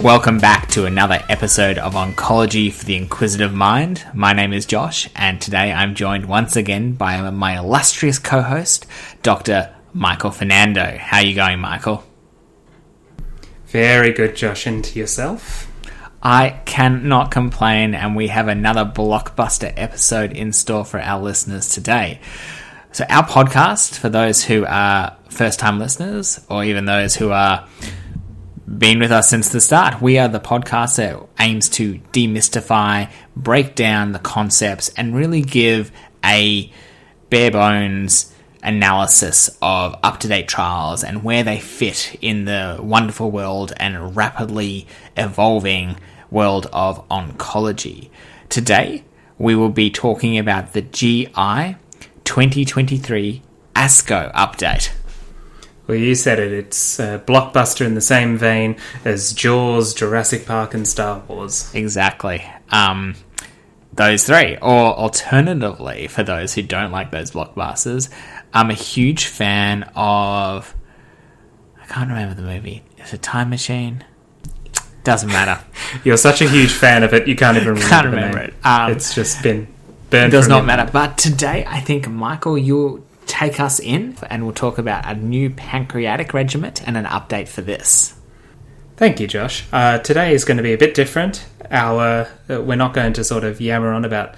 Welcome back to another episode of Oncology for the Inquisitive Mind. My name is Josh, and today I'm joined once again by my illustrious co-host, Dr. Michael Fernando. How are you going, Michael? Very good, Josh. And yourself? I cannot complain, and we have another blockbuster episode in store for our listeners today. So, our podcast, for those who are first time listeners, or even those who are been with us since the start. We are the podcast that aims to demystify, break down the concepts, and really give a bare bones analysis of up to date trials and where they fit in the wonderful world and rapidly evolving world of oncology. Today, we will be talking about the GI 2023 ASCO update. Well, you said it. It's a blockbuster in the same vein as Jaws, Jurassic Park, and Star Wars. Exactly. Um, those three. Or alternatively, for those who don't like those blockbusters, I'm a huge fan of. I can't remember the movie. Is it Time Machine? Doesn't matter. You're such a huge fan of it, you can't even remember, Can't remember it. Um, it's just been burned. It does not matter. But today, I think, Michael, you'll take us in and we'll talk about a new pancreatic regiment and an update for this. Thank you, Josh. Uh, today is going to be a bit different. Our uh, we're not going to sort of yammer on about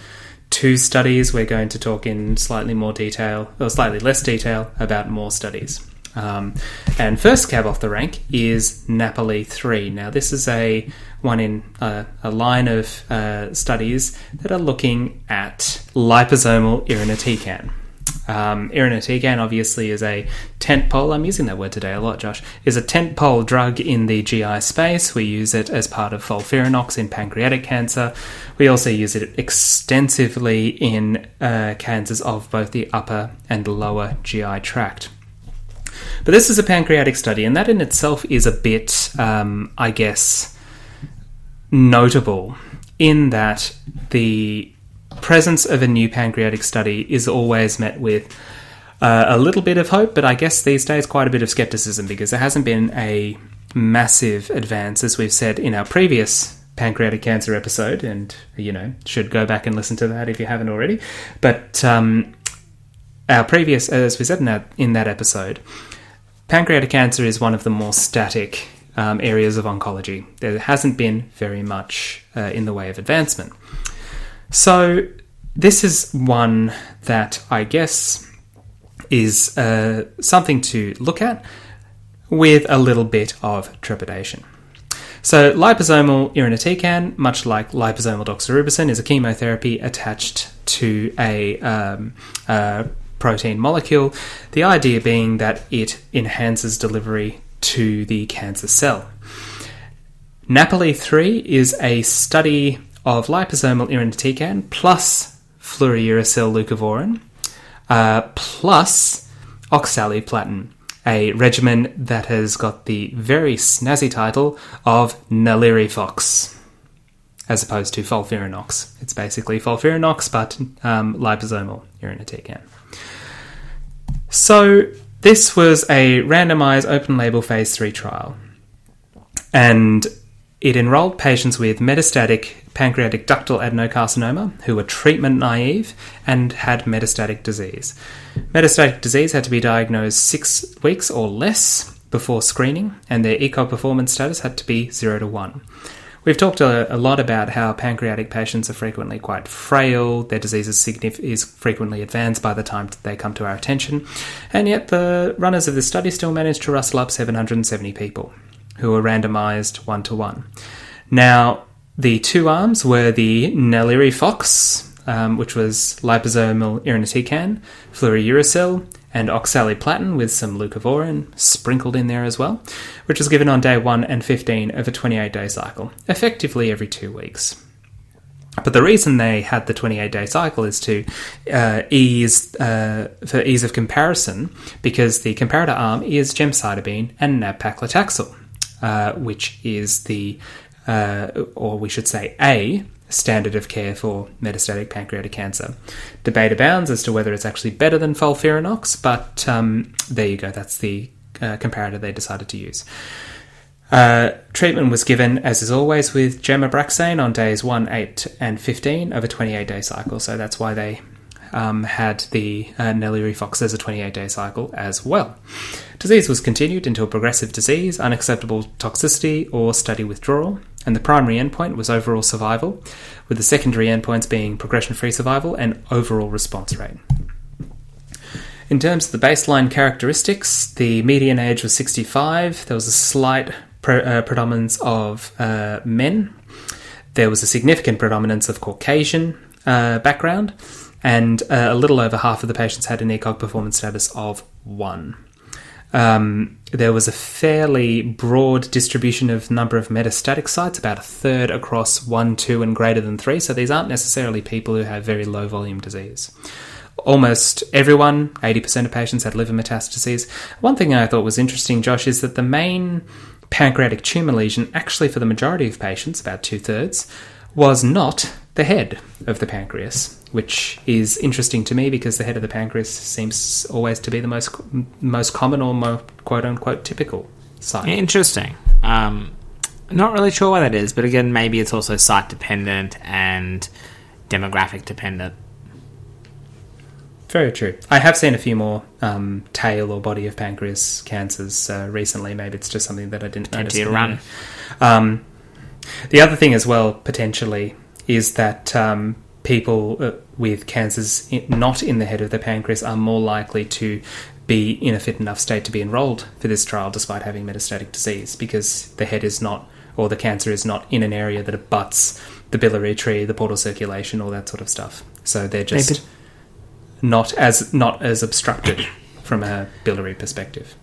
two studies. We're going to talk in slightly more detail, or slightly less detail, about more studies. Um, and first cab off the rank is Napoli three. Now this is a one in uh, a line of uh, studies that are looking at liposomal irinotecan. Um, irinotecan obviously is a tentpole. I'm using that word today a lot, Josh. Is a tentpole drug in the GI space. We use it as part of FOLFIRINOX in pancreatic cancer. We also use it extensively in uh, cancers of both the upper and lower GI tract. But this is a pancreatic study, and that in itself is a bit, um, I guess, notable in that the presence of a new pancreatic study is always met with uh, a little bit of hope, but I guess these days quite a bit of skepticism because there hasn't been a massive advance, as we've said in our previous pancreatic cancer episode, and you know, should go back and listen to that if you haven't already. But um, our previous, as we said in that, in that episode, pancreatic cancer is one of the more static um, areas of oncology. There hasn't been very much uh, in the way of advancement. So, this is one that I guess is uh, something to look at with a little bit of trepidation. So, liposomal irinotecan, much like liposomal doxorubicin, is a chemotherapy attached to a um, uh, protein molecule. The idea being that it enhances delivery to the cancer cell. Napoli 3 is a study of liposomal irinotecan plus fluorouracil leucovorin uh, plus oxaliplatin, a regimen that has got the very snazzy title of Nalirifox, as opposed to Folfirinox. It's basically Folfirinox, but um, liposomal irinotecan. So, this was a randomized open label phase 3 trial, and it enrolled patients with metastatic pancreatic ductal adenocarcinoma who were treatment naive and had metastatic disease. Metastatic disease had to be diagnosed six weeks or less before screening, and their ECOG performance status had to be 0 to 1. We've talked a, a lot about how pancreatic patients are frequently quite frail, their disease is, signif- is frequently advanced by the time they come to our attention, and yet the runners of this study still managed to rustle up 770 people who were randomized one to one. Now, the two arms were the Nalirifox, um, which was liposomal irinotecan, fluorouracil, and oxaliplatin with some leucovorin sprinkled in there as well, which was given on day 1 and 15 of a 28 day cycle, effectively every two weeks. But the reason they had the 28 day cycle is to uh, ease, uh, for ease of comparison, because the comparator arm is gemcitabine and nab-paclitaxel. uh, which is the, uh, or we should say, a standard of care for metastatic pancreatic cancer. Debate abounds as to whether it's actually better than FOLFIRINOX, but um, there you go. That's the uh, comparator they decided to use. Uh, treatment was given, as is always, with gemabraxane on days 1, 8, and 15 of a 28 day cycle. So that's why they um, had the uh, NALIRIFOX as a 28 day cycle as well. Disease was continued until progressive disease, unacceptable toxicity, or study withdrawal. And the primary endpoint was overall survival, with the secondary endpoints being progression free survival and overall response rate. In terms of the baseline characteristics, the median age was 65. There was a slight pre- uh, predominance of uh, men. There was a significant predominance of Caucasian uh, background, and uh, a little over half of the patients had an ECOG performance status of 1. Um, there was a fairly broad distribution of number of metastatic sites, about a third across 1, 2, and greater than 3, so these aren't necessarily people who have very low volume disease. Almost everyone, 80% of patients had liver metastases. One thing I thought was interesting, Josh, is that the main pancreatic tumour lesion, actually for the majority of patients, about two thirds, was not the head of the pancreas, which is interesting to me because the head of the pancreas seems always to be the most most common or more quote unquote typical site. Interesting. Um, not really sure why that is, but again, maybe it's also site dependent and demographic dependent. Very true. I have seen a few more um, tail or body of pancreas cancers uh, recently. Maybe it's just something that I didn't Tend notice. to run. Um, the other thing as well, potentially, is that um, people uh, with cancers not in the head of the pancreas are more likely to be in a fit enough state to be enrolled for this trial despite having metastatic disease because the head is not, or the cancer is not in an area that abuts the biliary tree, the portal circulation, all that sort of stuff. So they're just Maybe- not as not as obstructed from a biliary perspective.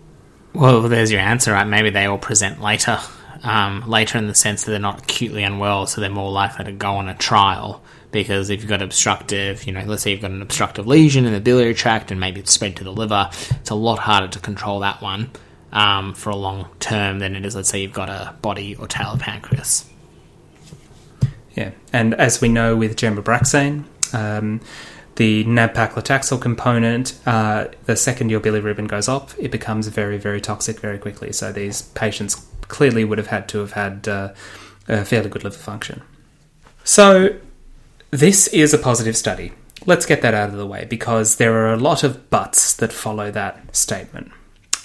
Well, there's your answer, right? Maybe they all present later, um, later in the sense that they're not acutely unwell, so they're more likely to go on a trial. Because if you've got obstructive, you know, let's say you've got an obstructive lesion in the biliary tract and maybe it's spread to the liver, it's a lot harder to control that one um, for a long term than it is, let's say you've got a body or tail of pancreas. Yeah, and as we know with gemabraxane, um, the nab-paclitaxel component, uh, the second your bilirubin goes up, it becomes very, very toxic very quickly. So these patients clearly would have had to have had uh, a fairly good liver function. So this is a positive study. Let's get that out of the way because there are a lot of buts that follow that statement.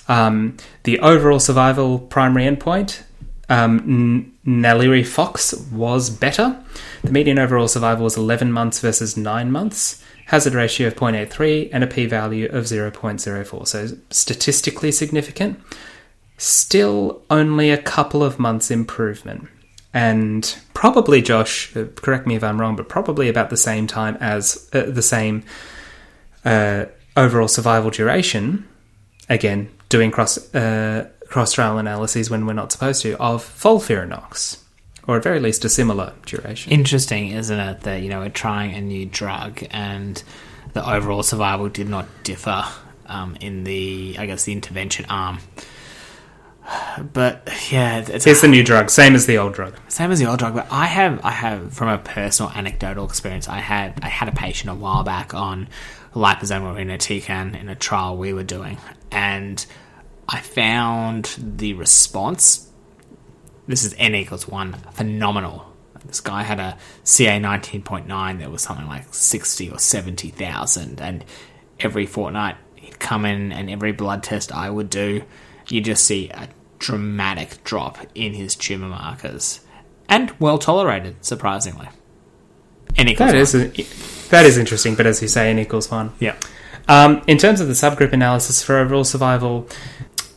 Um, the overall survival primary endpoint, um, Fox was better. The median overall survival was 11 months versus 9 months, hazard ratio of 0.83, and a p value of 0.04. So statistically significant. Still only a couple of months improvement. And probably, Josh, uh, correct me if I'm wrong, but probably about the same time as uh, the same uh, overall survival duration. Again, doing cross uh, cross trial analyses when we're not supposed to of FOLFIRINOX, or at very least a similar duration. Interesting, isn't it, that you know we're trying a new drug and the overall survival did not differ um, in the, I guess, the intervention arm. But yeah, it's- it's the new drug, same as the old drug. same as the old drug. But I have, I have from a personal anecdotal experience. I had, I had a patient a while back on liposomal irinotecan in a trial we were doing, and I found the response. This is n equals one, phenomenal. This guy had a CA nineteen point nine that was something like sixty or seventy thousand, and every fortnight he'd come in, and every blood test I would do, you just see a dramatic drop in his tumor markers, and well tolerated, surprisingly. N equals That one. is that is interesting, but as you say, n equals one. yeah. Um, in terms of the subgroup analysis for overall survival,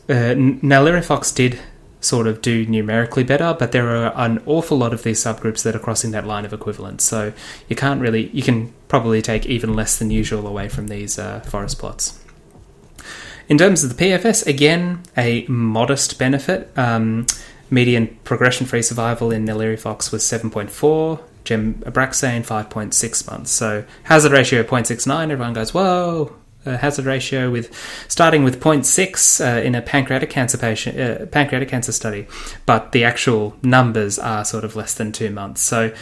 uh, Nalirifox did sort of do numerically better, but there are an awful lot of these subgroups that are crossing that line of equivalence. So you can't really, you can probably take even less than usual away from these uh, forest plots. In terms of the PFS, again, a modest benefit. Um, median progression-free survival in Nalirifox was 7.4, Gem Abraxane 5.6 months. So hazard ratio 0.69, everyone goes, whoa, uh, hazard ratio with starting with 0.6 uh, in a pancreatic cancer patient uh, pancreatic cancer study, but the actual numbers are sort of less than two months. So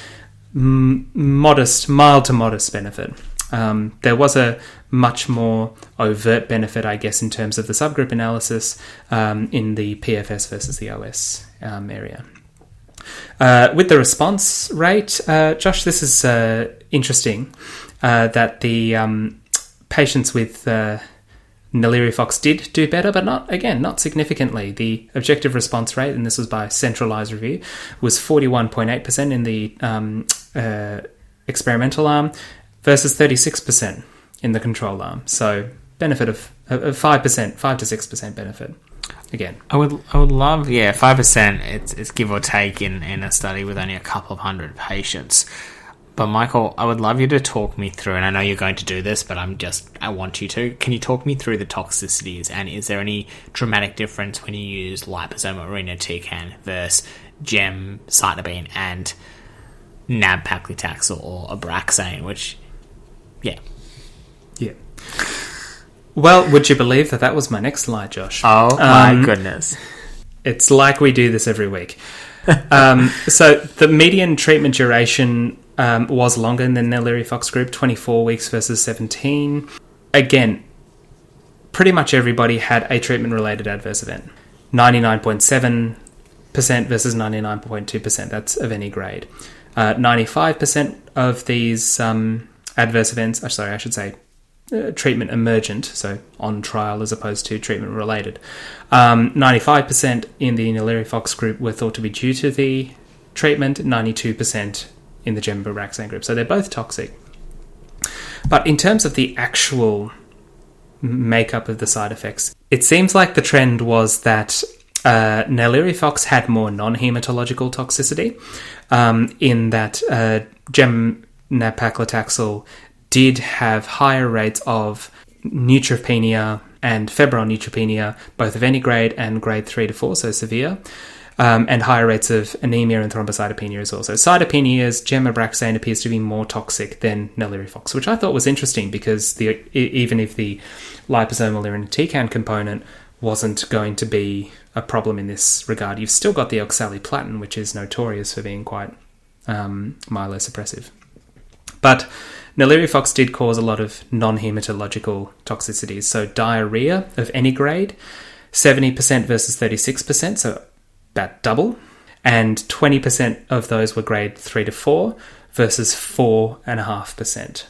m- modest, mild to modest benefit. Um, there was a much more overt benefit, I guess, in terms of the subgroup analysis um, in the PFS versus the OS um, area. Uh, with the response rate, uh, Josh, this is uh, interesting uh, that the um, patients with uh, Fox did do better, but not again, not significantly. The objective response rate, and this was by centralized review, was forty one point eight percent in the um, uh, experimental arm versus thirty six percent in the control arm. So benefit of five percent, five to six percent benefit. Again, I would I would love yeah five percent. It's it's give or take in in a study with only a couple of hundred patients. But Michael, I would love you to talk me through, and I know you're going to do this, but I'm just I want you to. Can you talk me through the toxicities, and is there any dramatic difference when you use liposomal irinotecan versus gemcitabine and nab-paclitaxel or Abraxane, which, yeah, yeah. Well, would you believe that that was my next slide, Josh? Oh my um, goodness! It's like we do this every week. um, so the median treatment duration um, was longer than the Larry Fox group, 24 weeks versus 17. Again, pretty much everybody had a treatment related adverse event. 99.7% versus 99.2%, that's of any grade. Uh, 95% of these um, adverse events, uh, sorry, I should say uh, treatment emergent, so on trial as opposed to treatment related. Um, 95% in the NALIRIFOX group were thought to be due to the treatment, 92% in the Gem/Abraxane group. So they're both toxic. But in terms of the actual makeup of the side effects, it seems like the trend was that uh, had more non-hematological toxicity, um, in that uh, gem nab-paclitaxel did have higher rates of neutropenia and febrile neutropenia, both of any grade and grade 3 to 4, so severe um, and higher rates of anemia and thrombocytopenia as well. So cytopenias, gemabraxane appears to be more toxic than NALIRIFOX, which I thought was interesting because the, even if the liposomal irinotecan component wasn't going to be a problem in this regard, you've still got the oxaliplatin, which is notorious for being quite um, myelosuppressive. But NALIRIFOX did cause a lot of non hematological toxicities, so diarrhea of any grade, 70% versus 36%, so about double, and 20% of those were grade 3 to 4 versus 4.5%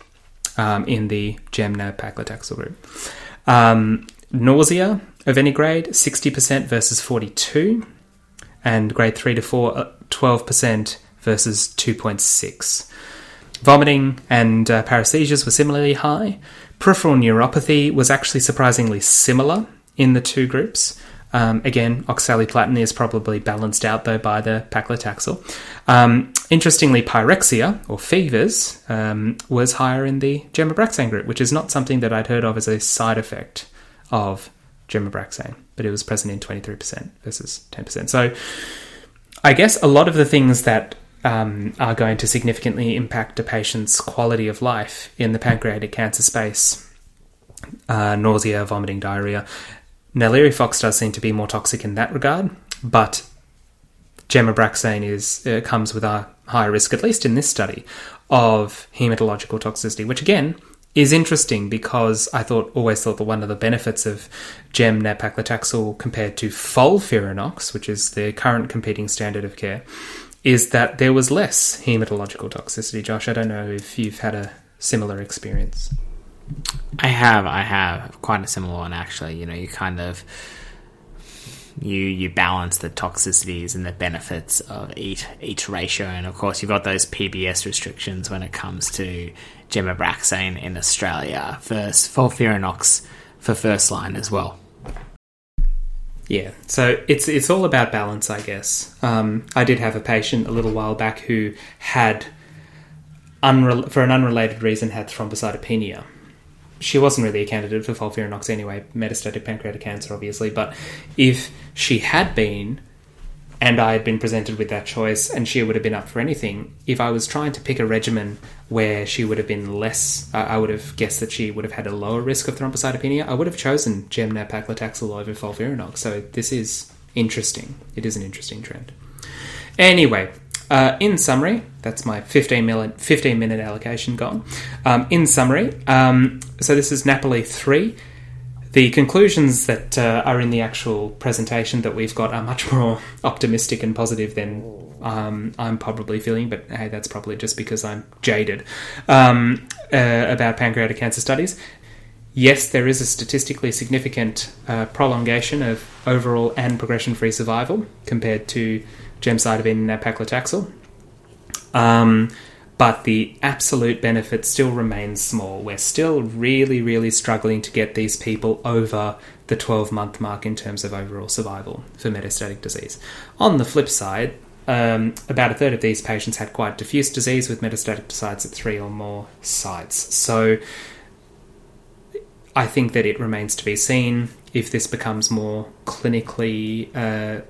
um, in the GEMNAB paclitaxel group. Um, nausea of any grade, 60% versus 42, and grade 3 to 4, 12% uh, versus 2.6. Vomiting and uh, paresthesias were similarly high. Peripheral neuropathy was actually surprisingly similar in the two groups, um, again, oxaliplatin is probably balanced out though by the paclitaxel. Um, interestingly, pyrexia or fevers um, was higher in the gemabraxane group, which is not something that I'd heard of as a side effect of gemabraxane, but it was present in 23% versus 10%. So I guess a lot of the things that um, are going to significantly impact a patient's quality of life in the pancreatic cancer space. Uh, nausea, vomiting, diarrhea. NALIRIFOX does seem to be more toxic in that regard, but gemabraxane is uh, comes with a higher risk, at least in this study, of hematological toxicity, which again is interesting because I thought always thought that one of the benefits of gem nab-paclitaxel compared to FOLFIRINOX, which is the current competing standard of care, is that there was less hematological toxicity. Josh, I don't know if you've had a similar experience. I have, I have quite a similar one actually. You know, you kind of you you balance the toxicities and the benefits of each each ratio, and of course you've got those PBS restrictions when it comes to gemabraxane in Australia for FOLFIRINOX for first line as well. Yeah, so it's it's all about balance, I guess. Um, I did have a patient a little while back who had, unre- for an unrelated reason, had thrombocytopenia she wasn't really a candidate for FOLFIRINOX anyway, metastatic pancreatic cancer, obviously. But if she had been, and I had been presented with that choice, and she would have been up for anything, if I was trying to pick a regimen where she would have been less. Uh, I would have guessed that she would have had a lower risk of thrombocytopenia. I would have chosen gem nab-paclitaxel over FOLFIRINOX. So this is interesting. It is an interesting trend. Anyway, uh, in summary, that's my 15 minute, 15 minute allocation gone. Um, in summary, um, so this is Napoli 3. The conclusions that uh, are in the actual presentation that we've got are much more optimistic and positive than um, I'm probably feeling, but hey, that's probably just because I'm jaded um, uh, about pancreatic cancer studies. Yes, there is a statistically significant uh, prolongation of overall and progression free survival compared to gemcitabine and paclitaxel. Um, but the absolute benefit still remains small. We're still really, really struggling to get these people over the 12 month mark in terms of overall survival for metastatic disease. On the flip side, um, about a third of these patients had quite diffuse disease with metastatic sites at three or more sites. So I think that it remains to be seen if this becomes more clinically, uh,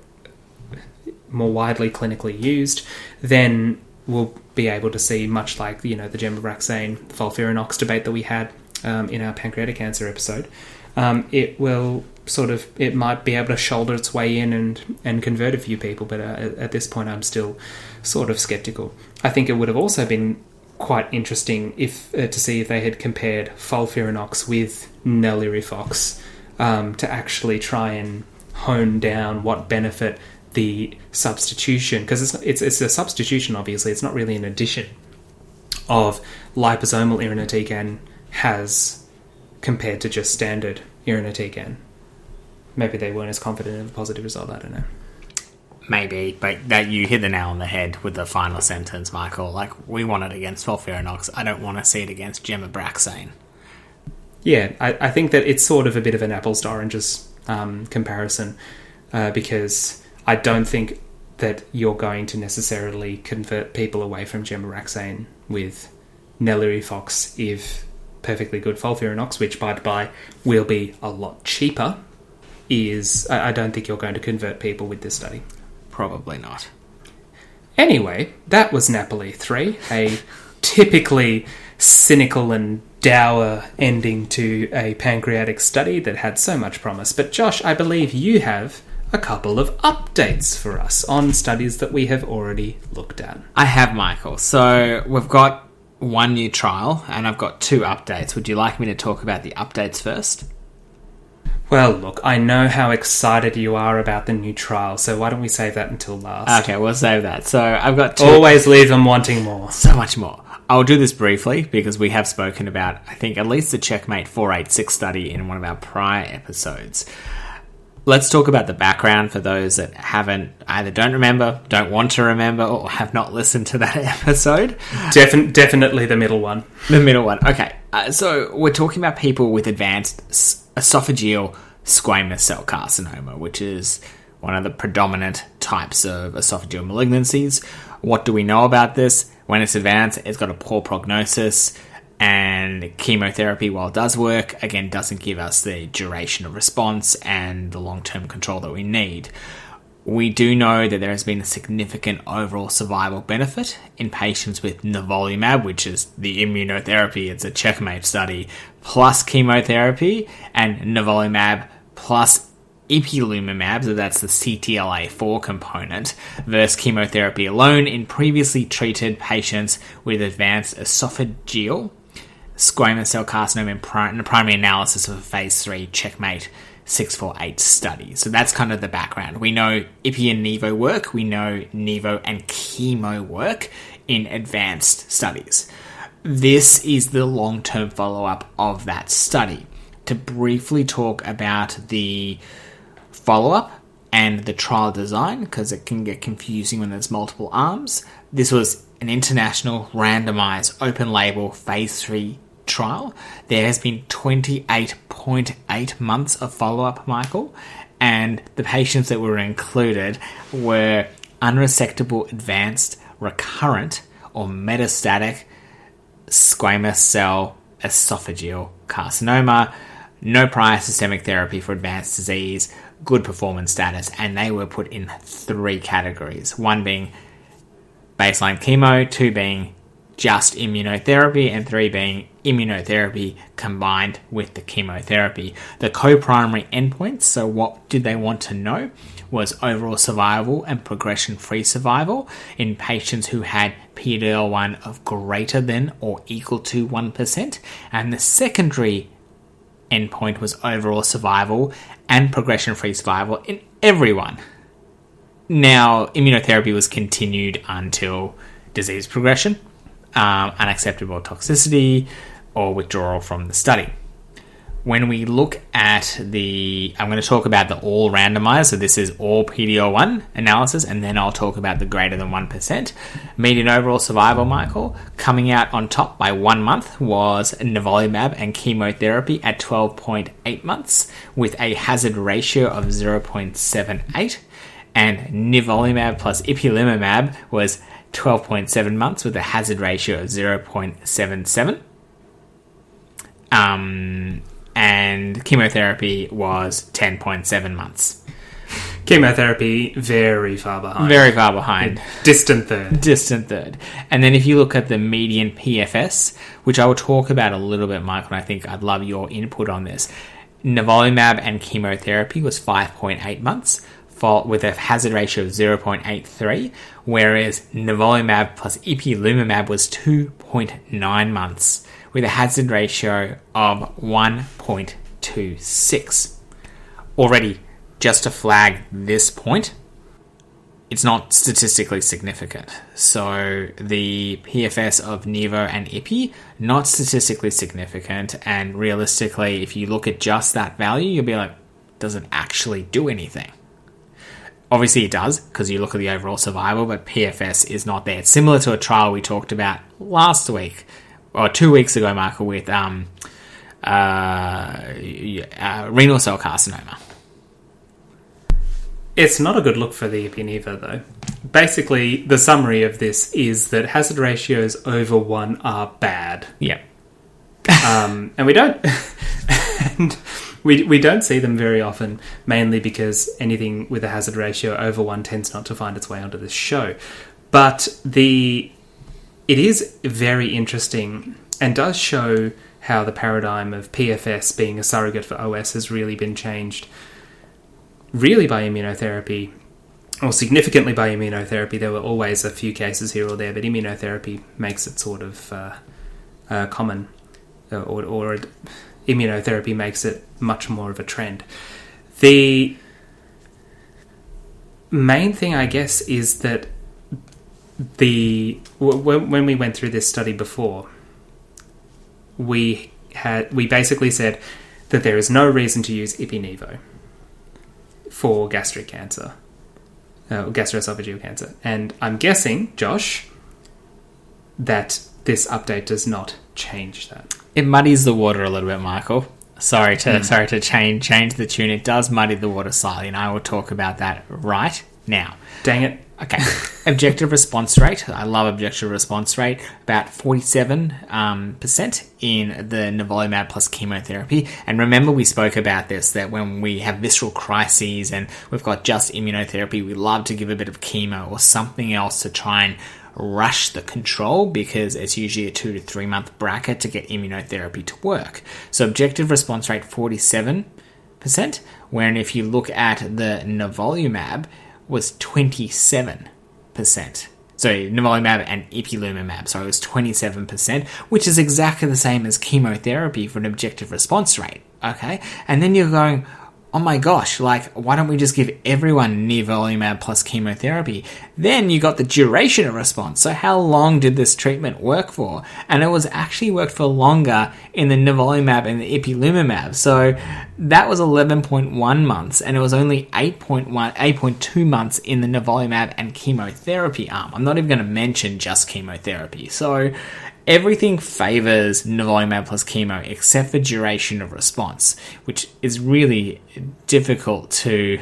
more widely clinically used, then we'll be able to see much like you know the gemabraxane FOLFIRINOX debate that we had um, in our pancreatic cancer episode. Um, it will sort of it might be able to shoulder its way in and and convert a few people, but uh, at this point I'm still sort of skeptical. I think it would have also been quite interesting if uh, to see if they had compared FOLFIRINOX with NALIRIFOX um, to actually try and hone down what benefit the substitution because it's, it's it's a substitution. Obviously, it's not really an addition of liposomal irinotecan has compared to just standard irinotecan. Maybe they weren't as confident in a positive result. I don't know. Maybe, but that you hit the nail on the head with the final sentence, Michael. Like we want it against FOLFIRINOX. I don't want to see it against gemabraxane. Yeah, I, I think that it's sort of a bit of an apples to oranges um, comparison uh, because I don't think that you're going to necessarily convert people away from gemabraxane with NALIRIFOX if perfectly good FOLFIRINOX, which by the by will be a lot cheaper, is I don't think you're going to convert people with this study. Probably not. Anyway, that was Napoli 3, a typically cynical and dour ending to a pancreatic study that had so much promise. But Josh, I believe you have a couple of updates for us on studies that we have already looked at. I have, Michael. So we've got one new trial, and I've got two updates. Would you like me to talk about the updates first? Well, look, I know how excited you are about the new trial, so why don't we save that until last? Okay, we'll save that. So I've got two. Always leave them wanting more. So much more. I'll do this briefly because we have spoken about, I think, at least the Checkmate 486 study in one of our prior episodes. Let's talk about the background for those that haven't either don't remember, don't want to remember, or have not listened to that episode. Defin- definitely the middle one. The middle one. Okay. Uh, so we're talking about people with advanced esophageal squamous cell carcinoma, which is one of the predominant types of esophageal malignancies. What do we know about this? When it's advanced, it's got a poor prognosis and chemotherapy, while it does work, again, doesn't give us the duration of response and the long term control that we need. We do know that there has been a significant overall survival benefit in patients with nivolumab, which is the immunotherapy, it's a checkmate study, plus chemotherapy, and nivolumab plus ipilimumab, so that's the CTLA4 component, versus chemotherapy alone in previously treated patients with advanced esophageal squamous cell carcinoma in, pri- in the primary analysis of a phase 3 checkmate 648 study. So that's kind of the background. We know IPI and NIVO work, we know NIVO and chemo work in advanced studies. This is the long term follow up of that study. To briefly talk about the follow up and the trial design, because it can get confusing when there's multiple arms, this was an international randomized open label phase 3 trial, there has been 28.8 months of follow up, Michael, and the patients that were included were unresectable, advanced, recurrent, or metastatic squamous cell esophageal carcinoma, no prior systemic therapy for advanced disease, good performance status, and they were put in three categories. One being baseline chemo, two being just immunotherapy, and three being immunotherapy combined with the chemotherapy. The co primary endpoints, so what did they want to know? Was overall survival and progression free survival in patients who had PDL1 of greater than or equal to 1%. And the secondary endpoint was overall survival and progression free survival in everyone. Now, immunotherapy was continued until disease progression, um, unacceptable toxicity, or withdrawal from the study. When we look at the, I'm going to talk about the all randomized, so this is all PDL1 analysis, and then I'll talk about the greater than 1%. Median overall survival, Michael, coming out on top by one month was nivolumab and chemotherapy at 12.8 months, with a hazard ratio of 0.78 and nivolumab plus ipilimumab was 12.7 months with a hazard ratio of 0.77. Um, and chemotherapy was 10.7 months. Chemotherapy very far behind. Very far behind. Distant third. Distant third. And then if you look at the median PFS, which I will talk about a little bit, Michael, and I think I'd love your input on this. Nivolumab and chemotherapy was 5.8 months with a hazard ratio of 0.83, whereas nivolumab plus ipilimumab was 2.9 months with a hazard ratio of 1.26. Already, just to flag this point, it's not statistically significant. So the PFS of Nivo and Ipi, not statistically significant, and realistically, if you look at just that value, you'll be like, doesn't actually do anything? Obviously, it does because you look at the overall survival, but PFS is not there. It's similar to a trial we talked about last week or two weeks ago, Michael, with um, uh, uh, renal cell carcinoma. It's not a good look for the Ipi/Nivo, though. Basically, the summary of this is that hazard ratios over one are bad. Yeah. um, and we don't. and we, we don't see them very often, mainly because anything with a hazard ratio over one tends not to find its way onto this show. But the it is very interesting and does show how the paradigm of PFS being a surrogate for OS has really been changed, really by immunotherapy, or significantly by immunotherapy. There were always a few cases here or there, but immunotherapy makes it sort of uh, uh, common, uh, or, or immunotherapy makes it much more of a trend. The main thing, I guess, is that the when we went through this study before, we had we basically said that there is no reason to use Ipi/Nivo for gastric cancer, uh, gastroesophageal cancer, and I'm guessing, Josh, that this update does not change that. It muddies the water a little bit, Michael. Sorry to mm. sorry to change change the tune. It does muddy the water slightly, and I will talk about that right now. Dang it. Okay. objective response rate. I love objective response rate. About 47 um, percent in the nivolumab plus chemotherapy. And remember, we spoke about this that when we have visceral crises and we've got just immunotherapy, we love to give a bit of chemo or something else to try and rush the control because it's usually a two to three month bracket to get immunotherapy to work. So, objective response rate 47%, when if you look at the nivolumab, was 27%. So nivolumab and ipilimumab, so it was 27%, which is exactly the same as chemotherapy for an objective response rate. Okay? And then you're going, oh my gosh, like, why don't we just give everyone nivolumab plus chemotherapy? Then you got the duration of response. So how long did this treatment work for? And it was actually worked for longer in the nivolumab and the ipilimumab. So that was 11.1 months, and it was only 8.1, 8.2 months in the nivolumab and chemotherapy arm. I'm not even going to mention just chemotherapy. So everything favors nivolumab plus chemo except for duration of response, which is really difficult to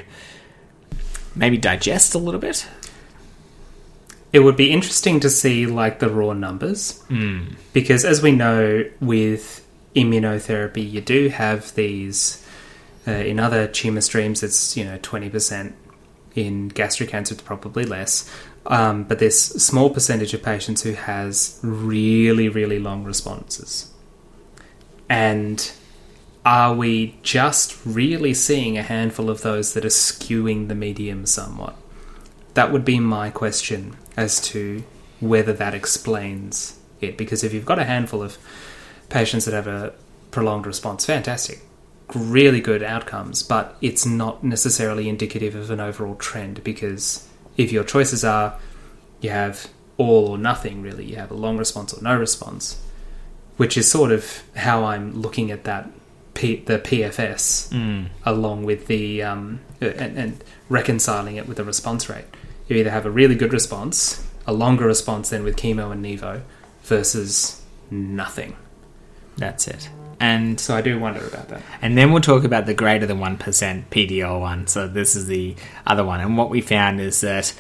maybe digest a little bit. It would be interesting to see like the raw numbers mm. because, as we know, with immunotherapy, you do have these. Uh, in other tumor streams, it's you know twenty percent. In gastric cancer, it's probably less. Um, but there's small percentage of patients who has really, really long responses. And are we just really seeing a handful of those that are skewing the medium somewhat? That would be my question as to whether that explains it. Because if you've got a handful of patients that have a prolonged response, fantastic. Really good outcomes, but it's not necessarily indicative of an overall trend because if your choices are you have all or nothing, really, you have a long response or no response, which is sort of how I'm looking at that P, the PFS Mm. along with the um, and, and reconciling it with the response rate. You either have a really good response, a longer response than with chemo and Nivo, versus nothing. That's it. And So I do wonder about that. And then we'll talk about the greater than 1% PDL one. So this is the other one. And what we found is that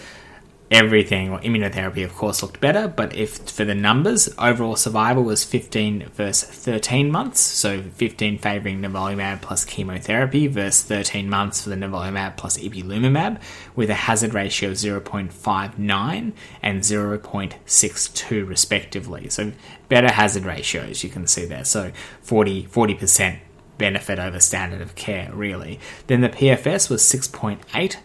everything, or immunotherapy, of course, looked better. But if for the numbers, overall survival was 15 versus 13 months. So 15 favoring nivolumab plus chemotherapy versus 13 months for the nivolumab plus ipilimumab, with a hazard ratio of 0.59 and 0.62 respectively. So better hazard ratios, you can see there. So 40 40% benefit over standard of care, really. Then the PFS was 6.8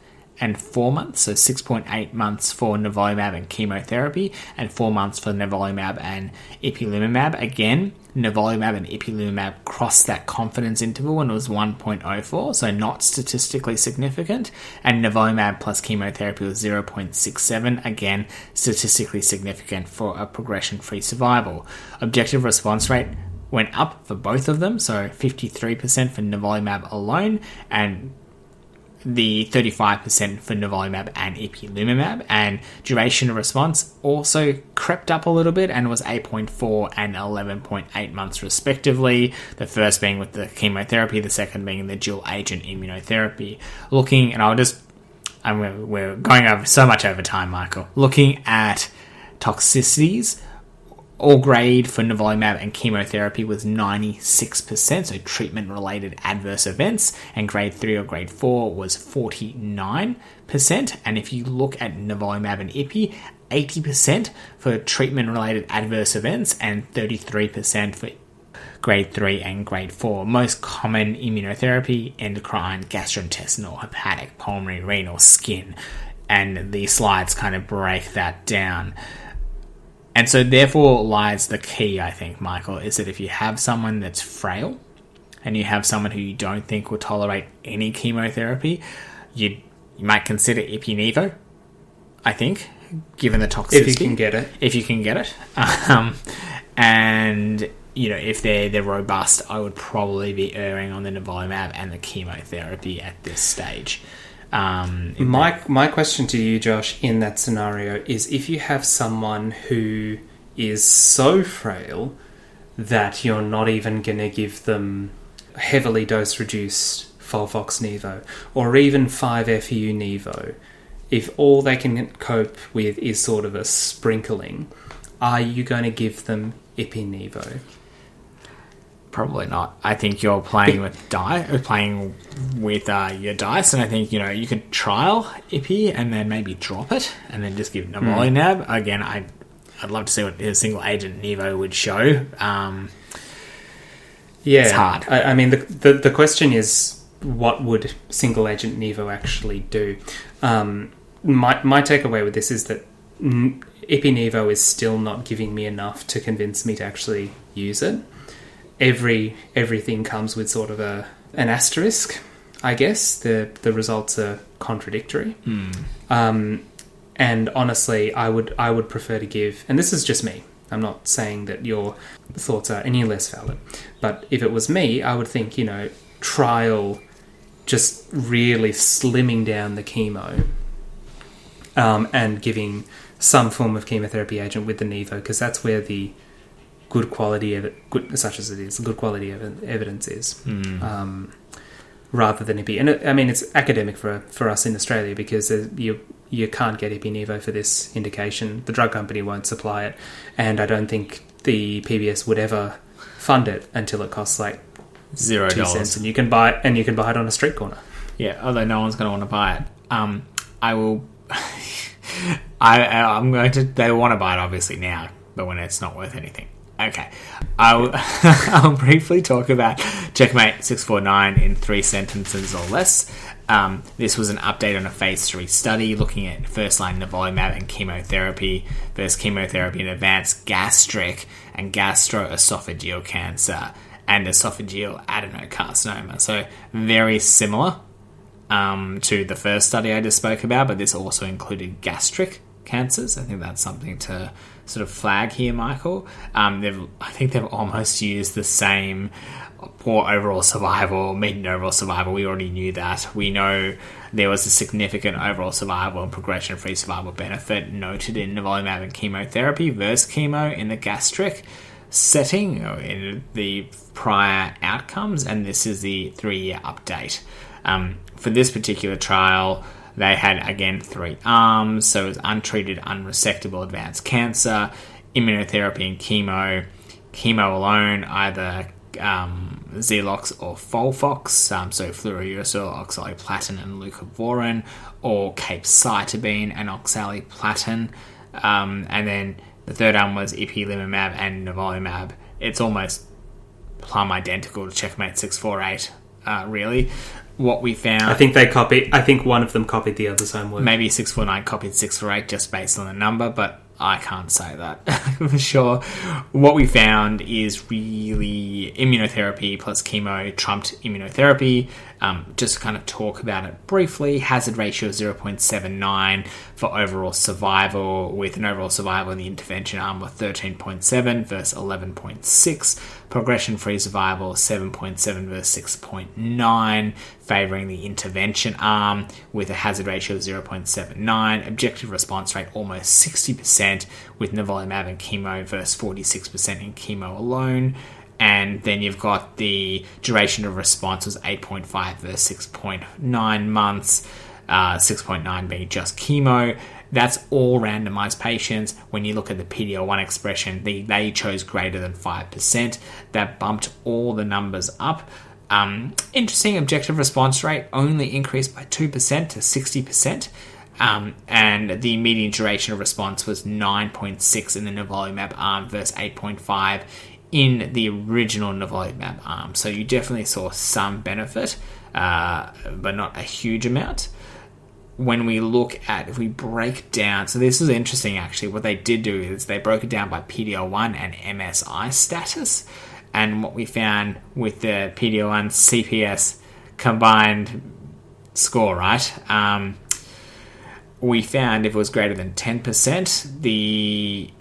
and 4 months, so 6.8 months for nivolumab and chemotherapy, and 4 months for nivolumab and ipilimumab. Again, nivolumab and ipilimumab crossed that confidence interval and it was 1.04, so not statistically significant, and nivolumab plus chemotherapy was 0.67, again, statistically significant for a progression-free survival. Objective response rate went up for both of them, so 53% for nivolumab alone and the 35% for nivolumab and ipilimumab, and duration of response also crept up a little bit and was 8.4 and 11.8 months respectively. The first being with the chemotherapy, the second being the dual agent immunotherapy. Looking, and I'll just, we're, we're going over so much over time, Michael. Looking at toxicities, all grade for nivolumab and chemotherapy was 96%, so treatment related adverse events, and grade 3 or grade 4 was 49%. And if you look at nivolumab and IPI, 80% for treatment related adverse events and 33% for grade 3 and grade 4. Most common immunotherapy endocrine, gastrointestinal, hepatic, pulmonary, renal, skin. And the slides kind of break that down. And so, therefore, lies the key, I think, Michael, is that if you have someone that's frail and you have someone who you don't think will tolerate any chemotherapy, you, you might consider Ipi-Nivo, I think, given the toxicity. If you can get it. If you can get it. Um, and, you know, if they're, they're robust, I would probably be erring on the nivolumab and the chemotherapy at this stage. Um, My my question to you, Josh, in that scenario is if you have someone who is so frail that you're not even going to give them heavily dose reduced Folfox Nivo or even 5FU Nivo, if all they can cope with is sort of a sprinkling, are you going to give them Ipi Nivo? Probably not. I think you're playing with die, playing with uh, your dice, and I think you know you could trial Ipi and then maybe drop it, and then just give nivolumab. Again, I I'd love to see what a single agent Nivo would show. Um, Yeah, It's hard. I, I mean, the, the the question is, what would single agent Nivo actually do? Um, my my takeaway with this is that mm, Ipi Nivo is still not giving me enough to convince me to actually use it. Every everything comes with sort of a an asterisk, I guess. The the results are contradictory. Um, and honestly, I would I would prefer to give, and this is just me. I'm not saying that your thoughts are any less valid, but if it was me, I would think you know trial just really slimming down the chemo um, and giving some form of chemotherapy agent with the Nivo because that's where the good quality of good such as it is, good quality ev- evidence is. Um, rather than Ipi. And it, I mean, it's academic for for us in Australia because uh, you you can't get Ipi Nivo for this indication. The drug company won't supply it, and I don't think the PBS would ever fund it until it costs like zero two cents, dollars. and you can buy it, and you can buy it on a street corner. Yeah, although no one's going to want to buy it. Um, I will. I, I'm going to. They want to buy it obviously now, but when it's not worth anything. Okay, I'll, I'll briefly talk about Checkmate 649 in three sentences or less. Um, this was an update on a phase 3 study looking at first line nivolumab and chemotherapy versus chemotherapy in advanced gastric and gastroesophageal cancer and esophageal adenocarcinoma. So, very similar um, to the first study I just spoke about, but this also included gastric cancers. I think that's something to sort of flag here, Michael. Um, they've, I think they've almost used the same poor overall survival, median overall survival. We already knew that. We know there was a significant overall survival and progression free survival benefit noted in nivolumab and chemotherapy versus chemo in the gastric setting in the prior outcomes, and this is the three year update. Um, for this particular trial, they had again three arms, so it was untreated, unresectable advanced cancer, immunotherapy, and chemo. Chemo alone, either um, XELOX or Folfox, um, so fluorouracil, oxaliplatin, and leucovorin, or capecitabine and oxaliplatin. Um, and then the third arm was ipilimumab and nivolumab. It's almost plumb identical to Checkmate 648, uh, really what we found. I think they copied. I think one of them copied the other's homework. Maybe six four nine copied six four eight just based on the number, but I can't say that for sure. What we found is really immunotherapy plus chemo trumped immunotherapy. Um, just kind of talk about it briefly, hazard ratio of 0.79 for overall survival, with an overall survival in the intervention arm of 13.7 versus 11.6. Progression free survival 7.7 versus 6.9, favouring the intervention arm with a hazard ratio of 0.79. Objective response rate almost 60% with nivolumab and chemo versus 46% in chemo alone and then you've got the duration of response was 8.5 versus 6.9 months, uh, 6.9 being just chemo. That's all randomized patients. When you look at the PD-L1 expression, they, they chose greater than 5%. That bumped all the numbers up. Um, interesting objective response rate only increased by 2% to 60%. Um, and the median duration of response was 9.6 in the nivolumab arm versus 8.5 in the original nivolumab arm. So you definitely saw some benefit, uh, but not a huge amount. When we look at, if we break down, so this is interesting actually. What they did do is they broke it down by PD-L1 and MSI status. And what we found with the PD-L1 CPS combined score, right? Um, we found if it was greater than 10%, the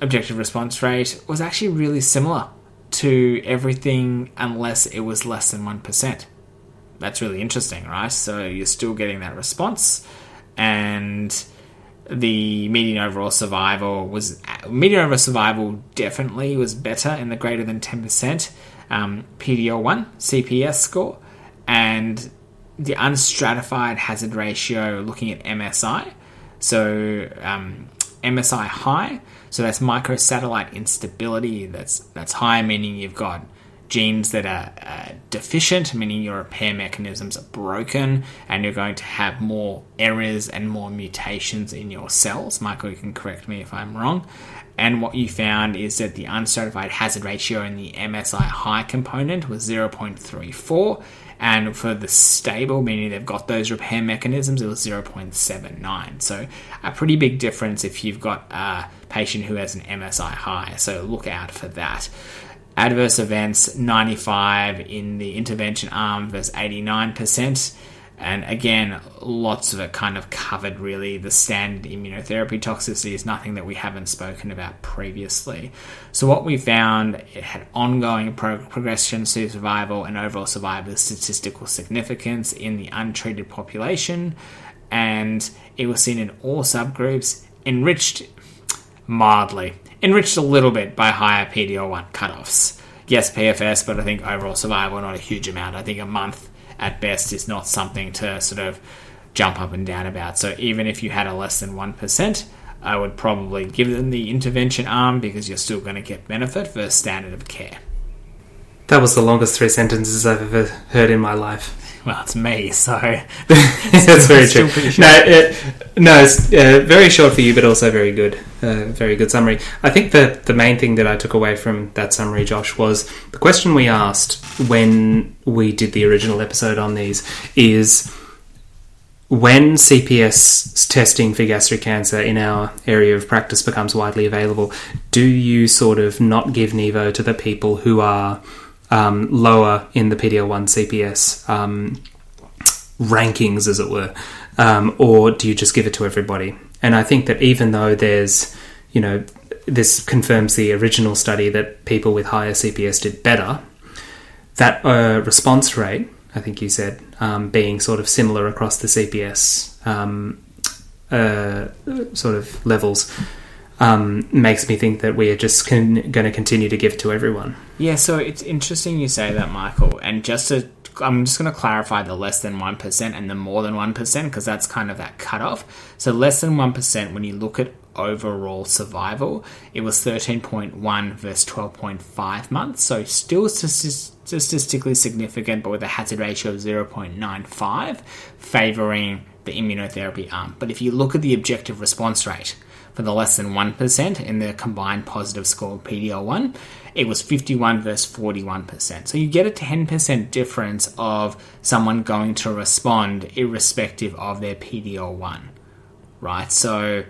objective response rate was actually really similar to everything unless it was less than 1%. That's really interesting, right? So you're still getting that response, and the median overall survival was median overall survival definitely was better in the greater than 10% um, PD-L1 CPS score, and the unstratified hazard ratio looking at MSI. So um, MSI high so that's microsatellite instability. That's that's high, meaning you've got genes that are uh, deficient, meaning your repair mechanisms are broken, and you're going to have more errors and more mutations in your cells. Michael, you can correct me if I'm wrong. And what you found is that the unstratified hazard ratio in the MSI high component was 0.34, and for the stable, meaning they've got those repair mechanisms, it was 0.79. So a pretty big difference if you've got a patient who has an MSI high. So look out for that. Adverse events 95 in the intervention arm versus 89%. And again, lots of it kind of covered really the standard immunotherapy toxicity is nothing that we haven't spoken about previously. So, what we found, it had ongoing pro- progression to survival and overall survival statistical significance in the untreated population, and it was seen in all subgroups, enriched mildly, enriched a little bit by higher PD-L1 cutoffs. Yes, PFS, but I think overall survival not a huge amount. I think a month at best is not something to sort of jump up and down about. So even if you had a less than 1%, I would probably give them the intervention arm because you're still going to get benefit versus standard of care. That was the longest three sentences I've ever heard in my life. Well, it's me, so That's very true. No, it, no, it's uh, very short for you, but also very good. Uh, very good summary. I think that the main thing that I took away from that summary, Josh, was the question we asked when we did the original episode on these is when CPS testing for gastric cancer in our area of practice becomes widely available, do you sort of not give Nivo to the people who are um, lower in the PDL1 CPS um, rankings, as it were, um, or do you just give it to everybody? And I think that even though there's, you know, this confirms the original study that people with higher CPS did better, that uh, response rate, I think you said, um, being sort of similar across the CPS um, uh, sort of levels. Um, makes me think that we are just con- going to continue to give to everyone. Yeah, so it's interesting you say that, Michael. And just to, I'm just going to clarify the less than 1% and the more than 1% because that's kind of that cutoff. So, less than 1%, when you look at overall survival, it was 13.1 versus 12.5 months. So, still statistically significant, but with a hazard ratio of 0.95, favoring the immunotherapy arm. But if you look at the objective response rate, for the less than 1% in the combined positive score PDL1, it was 51 versus 41%. So you get a 10% difference of someone going to respond irrespective of their PDL1, right? So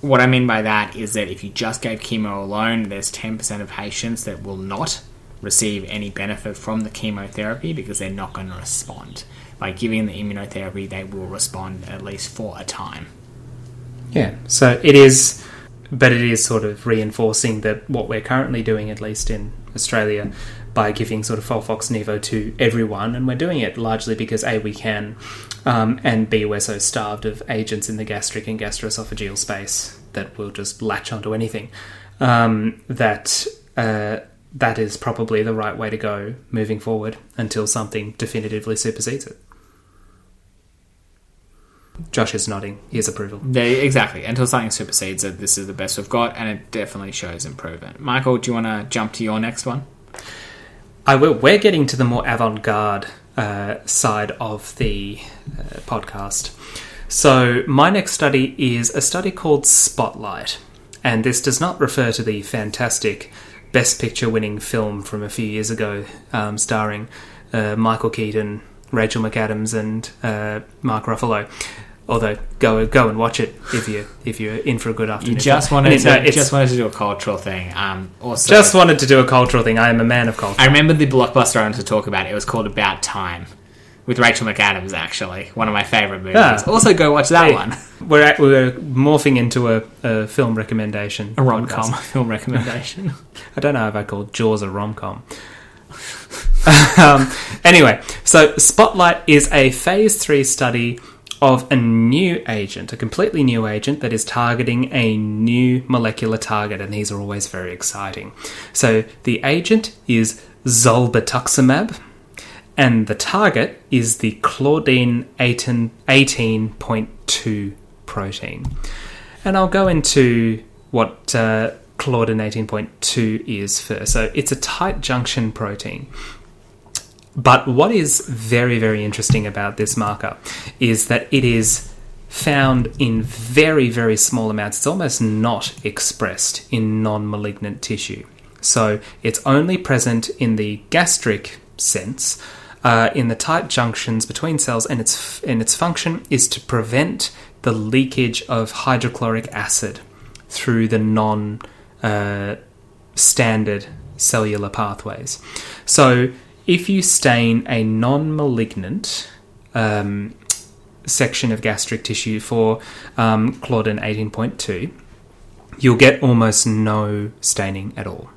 what I mean by that is that if you just gave chemo alone, there's 10% of patients that will not receive any benefit from the chemotherapy because they're not going to respond. By giving the immunotherapy, they will respond at least for a time. Yeah, so it is, but it is sort of reinforcing that what we're currently doing, at least in Australia, by giving sort of Folfox Nivo to everyone, and we're doing it largely because A, we can, um, and B, we're so starved of agents in the gastric and gastroesophageal space that we'll just latch onto anything. Um, that uh, that is probably the right way to go moving forward until something definitively supersedes it. Josh is nodding his approval. They exactly until something supersedes it. This is the best we've got, and it definitely shows improvement. Michael, do you want to jump to your next one? I will. We're getting to the more avant-garde uh, side of the uh, podcast. So my next study is a study called Spotlight, and this does not refer to the fantastic Best Picture-winning film from a few years ago, um, starring uh, Michael Keaton, Rachel McAdams, and uh, Mark Ruffalo. Although go go and watch it if you if you're in for a good afternoon. You just wanted it's- to no, just wanted to do a cultural thing. Um, also, just wanted to do a cultural thing. I am a man of culture. I remember the blockbuster I wanted to talk about. It was called About Time with Rachel McAdams. Actually, one of my favorite movies. Ah. Also, go watch that Hey, one. We're at, we're morphing into a, a film recommendation. A rom com film recommendation. I don't know if I call Jaws a rom com. um, anyway, so Spotlight is a phase three study of a new agent, a completely new agent that is targeting a new molecular target, and these are always very exciting. So the agent is zolbetuximab, and the target is the claudin 18 18.2 protein. And I'll go into what uh, claudin 18.2 is first. So it's a tight junction protein. But what is very, very interesting about this marker is that it is found in very, very small amounts. It's almost not expressed in non malignant tissue. So it's only present in the gastric sense, uh, in the tight junctions between cells, and its, and its function is to prevent the leakage of hydrochloric acid through the non uh, standard cellular pathways. So, if you stain a non malignant um, section of gastric tissue for um, Claudin 18.2, you'll get almost no staining at all.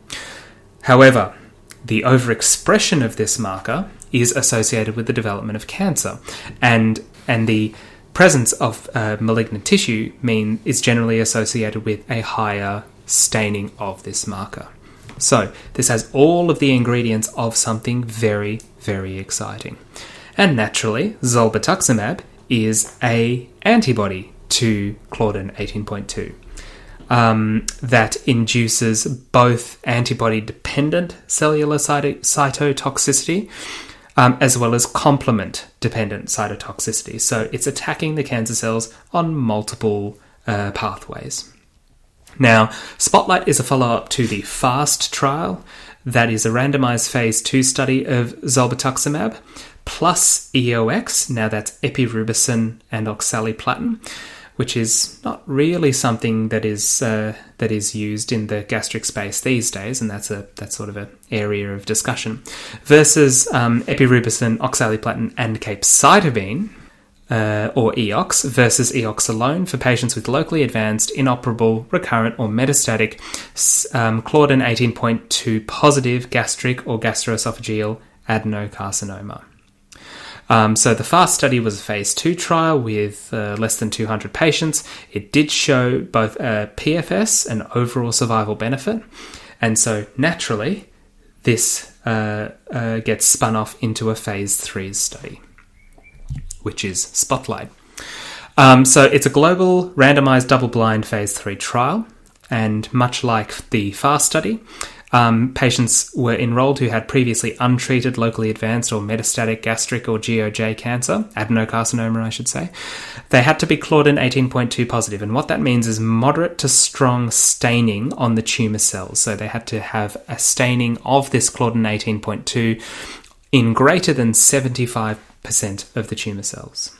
However, the overexpression of this marker is associated with the development of cancer, and and the presence of uh, malignant tissue mean is generally associated with a higher staining of this marker. So this has all of the ingredients of something very very exciting, and naturally, zolbetuximab is a antibody to claudin 18.2. um, that induces both antibody dependent cellular cyto- cytotoxicity um, as well as complement dependent cytotoxicity. So it's attacking the cancer cells on multiple uh, pathways. Now, Spotlight is a follow up to the FAST trial, that is a randomized phase 2 study of zolbetuximab plus EOX, now that's epirubicin and oxaliplatin, which is not really something that is uh, that is used in the gastric space these days, and that's a that's sort of an area of discussion. Versus um, epirubicin, oxaliplatin, and capecitabine, uh, or EOX versus EOX alone for patients with locally advanced, inoperable, recurrent, or metastatic um, Claudin 18.2 positive gastric or gastroesophageal adenocarcinoma. Um, so the FAST study was a phase two trial with uh, less than 200 patients. It did show both a PFS and overall survival benefit, and so naturally, this uh, uh, gets spun off into a phase three study which is Spotlight. Um, so it's a global randomized double blind phase 3 trial, and much like the FAST study, um, patients were enrolled who had previously untreated locally advanced or metastatic gastric or GOJ cancer, adenocarcinoma, I should say. They had to be Claudin 18.2 positive, and what that means is moderate to strong staining on the tumour cells. So they had to have a staining of this Claudin 18.2 in greater than 75 percent of the tumor cells.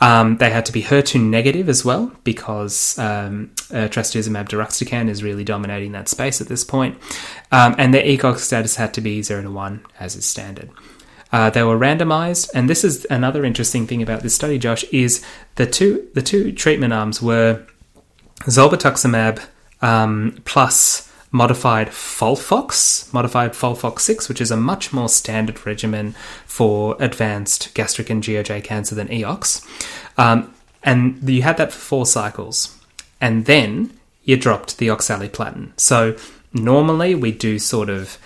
Um, they had to be HER2 negative as well because um, uh, trastuzumab deruxtecan is really dominating that space at this point. Um, and their ECOG status had to be 0 to 1 as is standard. Uh, they were randomized, and this is another interesting thing about this study, Josh, is the two the two treatment arms were zolbetuximab um, plus modified FOLFOX, modified FOLFOX 6, which is a much more standard regimen for advanced gastric and GOJ cancer than EOX. Um, and you had that for four cycles. And then you dropped the oxaliplatin. So normally we do sort of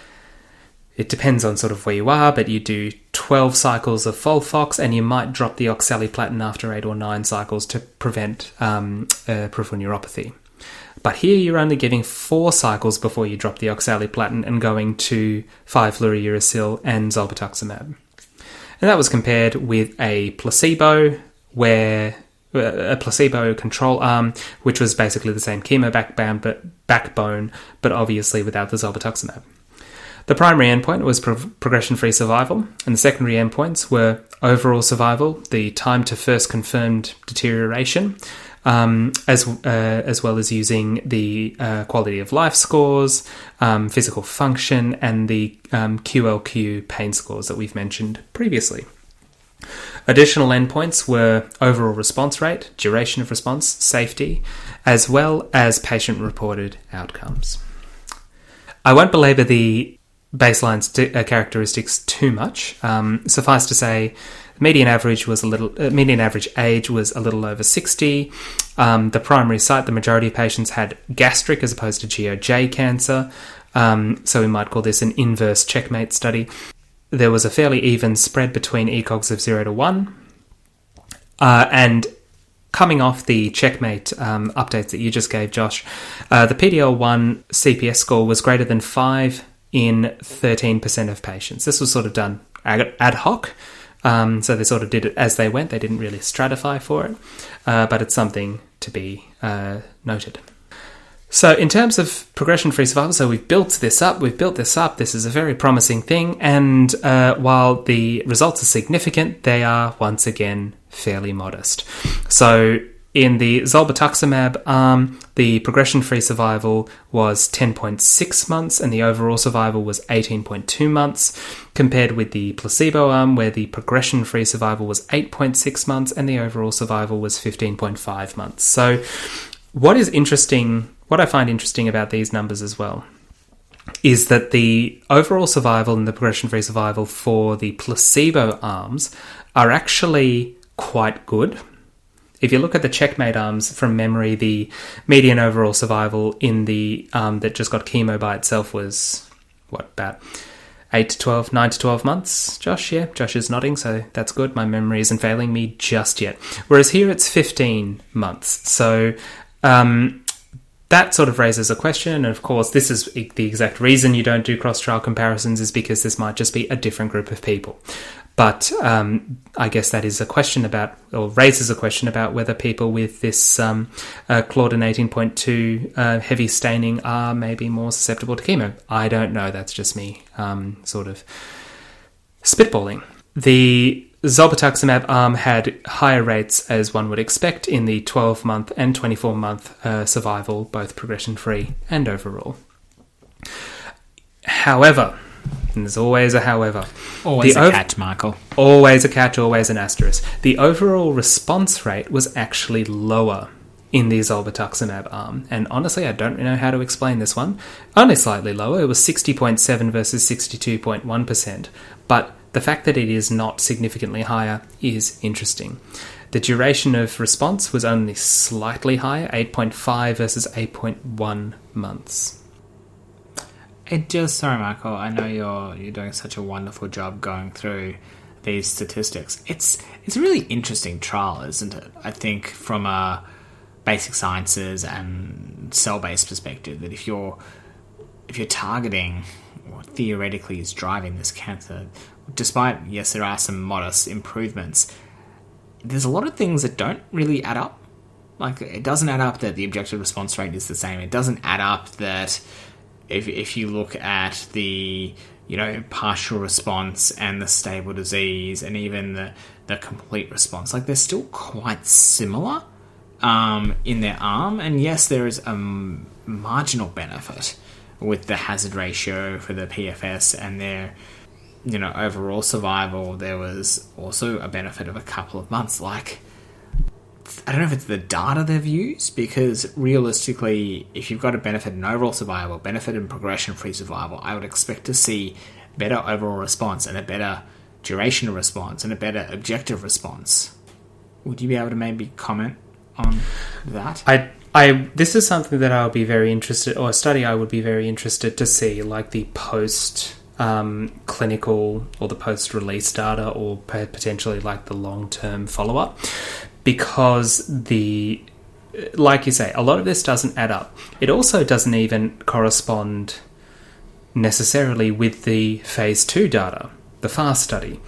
it depends on sort of where you are, but you do 12 cycles of FOLFOX and you might drop the oxaliplatin after 8 or 9 cycles to prevent um, uh, peripheral neuropathy. But here you're only giving four cycles before you drop the oxaliplatin and going to 5-fluorouracil and zolbetuximab. And that was compared with a placebo where uh, a placebo control arm, which was basically the same chemo backbone, but backbone, but obviously without the zolbetuximab. The primary endpoint was pro- progression-free survival, and the secondary endpoints were overall survival, the time to first confirmed deterioration, um, as uh, as well as using the uh, quality of life scores, um, physical function, and the um, QLQ pain scores that we've mentioned previously. Additional endpoints were overall response rate, duration of response, safety, as well as patient reported outcomes. I won't belabor the baseline st- uh, characteristics too much. Um, suffice to say, median average was a little. Uh, median average age was a little over sixty. Um, the primary site, the majority of patients had gastric as opposed to GOJ cancer. Um, so we might call this an inverse checkmate study. There was a fairly even spread between ECOGs of zero to one, uh, and coming off the checkmate um, updates that you just gave, Josh, uh, the PDL1 CPS score was greater than 5 in 13% of patients. This was sort of done ad hoc. Um, so they sort of did it as they went. They didn't really stratify for it, uh, but it's something to be uh, noted. So, in terms of progression free survival, so we've built this up, we've built this up. This is a very promising thing, and uh, while the results are significant, they are once again fairly modest. So, in the zolbetuximab arm, the progression-free survival was 10.6 months and the overall survival was 18.2 months, compared with the placebo arm where the progression-free survival was 8.6 months and the overall survival was 15.5 months. So, what is interesting, what I find interesting about these numbers as well, is that the overall survival and the progression-free survival for the placebo arms are actually quite good if you look at the checkmate arms from memory, the median overall survival in the arm that just got chemo by itself was what about eight to 12, 9 to 12 months, Josh. Yeah, Josh is nodding, so that's good. My memory isn't failing me just yet. Whereas here it's 15 months. So um, that sort of raises a question. And of course, this is the exact reason you don't do cross trial comparisons, is because this might just be a different group of people. But um, I guess that is a question about, or raises a question about whether people with this um, uh, Claudin 18.2 uh, heavy staining are maybe more susceptible to chemo. I don't know. That's just me um, sort of spitballing. The zolbetuximab arm had higher rates, as one would expect, in the 12 month and 24 month uh, survival, both progression free and overall. However, and there's always a however. Always The a ov- catch, Michael. Always a catch, always an asterisk. The overall response rate was actually lower in the zolbetuximab arm. And honestly, I don't know how to explain this one. Only slightly lower. It was 60.7 versus 62.1%. But the fact that it is not significantly higher is interesting. The duration of response was only slightly higher, 8.5 versus 8.1 months. It just sorry, Michael. I know you're you're doing such a wonderful job going through these statistics. It's it's a really interesting trial, isn't it? I think from a basic sciences and cell based perspective, that if you're if you're targeting what theoretically is driving this cancer, despite yes, there are some modest improvements. There's a lot of things that don't really add up. Like it doesn't add up that the objective response rate is the same. It doesn't add up that if if you look at the you know partial response and the stable disease and even the the complete response, like they're still quite similar um, in their arm. And yes, there is a m- marginal benefit with the hazard ratio for the PFS and their you know overall survival. There was also a benefit of a couple of months, like. I don't know if it's the data they've used because realistically, if you've got a benefit in overall survival, benefit in progression free survival, I would expect to see better overall response and a better duration of response and a better objective response. Would you be able to maybe comment on that? I I this is something that I'll be very interested or a study I would be very interested to see like the post um, clinical or the post release data or potentially like the long term follow up because the like you say a lot of this doesn't add up it also doesn't even correspond necessarily with the phase 2 data the fast study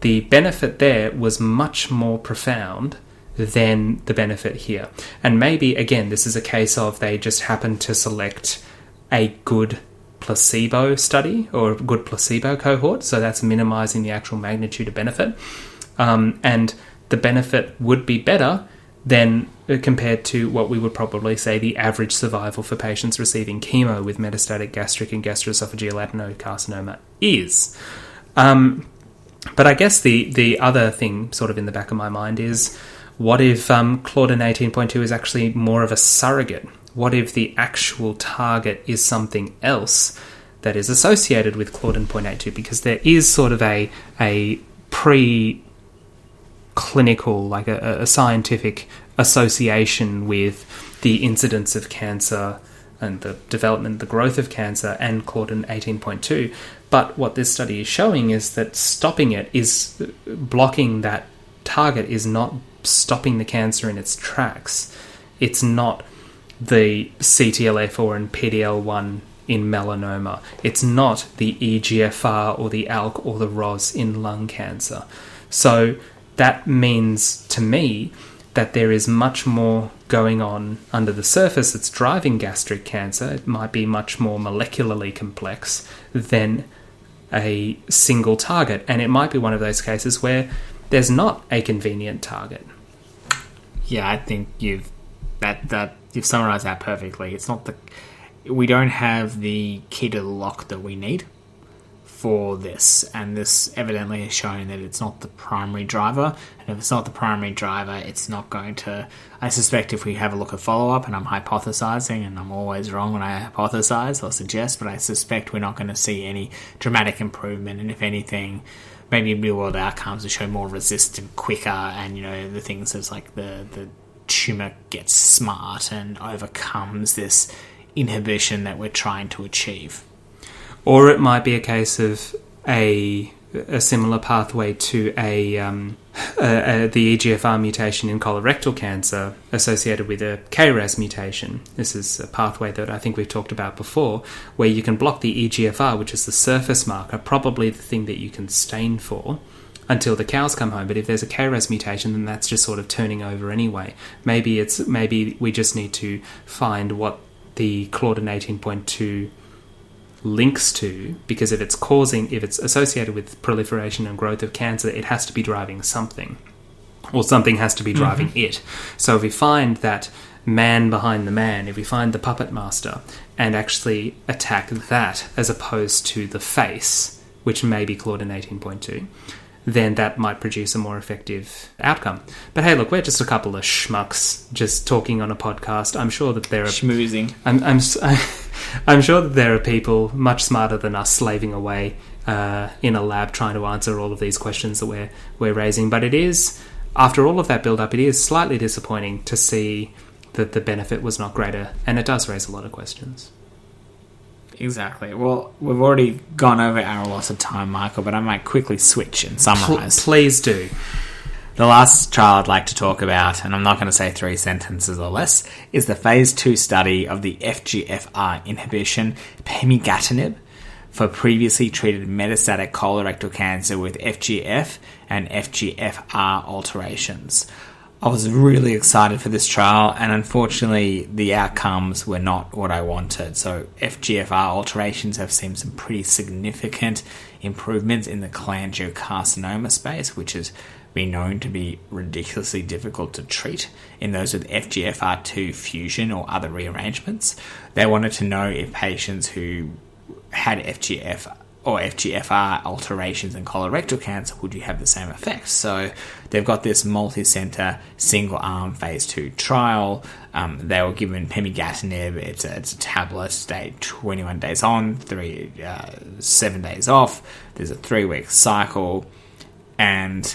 the benefit there was much more profound than the benefit here. And maybe, again, this is a case of they just happened to select a good placebo study or a good placebo cohort, so that's minimizing the actual magnitude of benefit. Um, and the benefit would be better than uh, compared to what we would probably say the average survival for patients receiving chemo with metastatic gastric and gastroesophageal adenocarcinoma is. Um, but I guess the the other thing, sort of in the back of my mind, is what if um, Claudin 18.2 is actually more of a surrogate? What if the actual target is something else that is associated with Claudin 0.82? Because there is sort of a a pre clinical, like a, a scientific association with the incidence of cancer and the development, the growth of cancer, and Claudin 18.2. But what this study is showing is that stopping it is blocking that target is not stopping the cancer in its tracks. It's not the CTLA4 and PDL1 in melanoma. It's not the EGFR or the ALK or the ROS in lung cancer. So that means to me that there is much more going on under the surface that's driving gastric cancer. It might be much more molecularly complex than a single target. And it might be one of those cases where there's not a convenient target. Yeah, I think you've that that you've summarized that perfectly. It's not the we don't have the key to the lock that we need for this, and this evidently has shown that it's not the primary driver. And if it's not the primary driver, it's not going to. I suspect if we have a look at follow up, and I'm hypothesizing, and I'm always wrong when I hypothesize or suggest, but I suspect we're not going to see any dramatic improvement. And if anything, maybe real world outcomes will show more resistant quicker, and you know the things as like the the tumor gets smart and overcomes this inhibition that we're trying to achieve. Or it might be a case of a a similar pathway to a um, uh, uh, the EGFR mutation in colorectal cancer associated with a KRAS mutation. This is a pathway that I think we've talked about before, where you can block the EGFR, which is the surface marker, probably the thing that you can stain for until the cows come home. But if there's a KRAS mutation, then that's just sort of turning over anyway. Maybe it's maybe we just need to find what the claudin 18.2 links to because if it's causing if it's associated with proliferation and growth of cancer it has to be driving something or something has to be driving mm-hmm. it so if we find that man behind the man if we find the puppet master and actually attack that as opposed to the face which may be claudin 18.2 then that might produce a more effective outcome. But hey, look, we're just a couple of schmucks just talking on a podcast. I'm sure that there are schmoozing. I'm I'm I'm sure that there are people much smarter than us slaving away uh, in a lab trying to answer all of these questions that we're we're raising. But it is after all of that build up, it is slightly disappointing to see that the benefit was not greater, and it does raise a lot of questions. Exactly. Well, we've already gone over our loss of time, Michael, but I might quickly switch and summarize. P- please do. The last trial I'd like to talk about, and I'm not going to say three sentences or less, is the phase two study of the FGFR inhibition pemigatinib for previously treated metastatic colorectal cancer with FGF and FGFR alterations. I was really excited for this trial, and unfortunately, the outcomes were not what I wanted. So, FGFR alterations have seen some pretty significant improvements in the cholangiocarcinoma space, which has been known to be ridiculously difficult to treat in those with FGFR2 fusion or other rearrangements. They wanted to know if patients who had FGF or FGFR alterations in colorectal cancer, would you have the same effect? So they've got this multi-center, single-arm phase two trial. Um, they were given pemigatinib. It's a, it's a tablet, stay 21 days on, three uh, seven days off. There's a three-week cycle, and